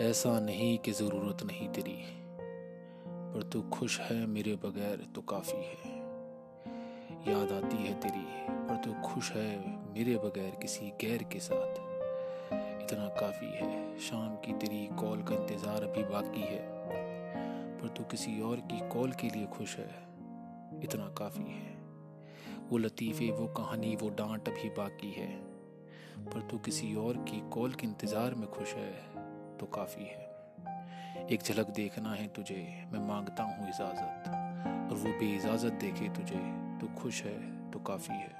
ऐसा नहीं कि ज़रूरत नहीं तेरी, पर तू खुश है मेरे बगैर तो काफ़ी है। याद आती है तेरी, पर तू खुश है मेरे बगैर किसी गैर के साथ। इतना काफ़ी है, शाम की तेरी कॉल का इंतज़ार अभी बाकी है, पर तू किसी और की कॉल के लिए खुश है। इतना काफ़ी है, वो लतीफ़े, वो कहानी, वो डांट अभी बाकी है, पर तू किसी और की कॉल के इंतज़ार में खुश है। तो काफ़ी है। एक झलक देखना है तुझे, मैं माँगता हूँ इजाज़त। और वो भी इजाज़त देखे तुझे तो खुश है तो काफ़ी है।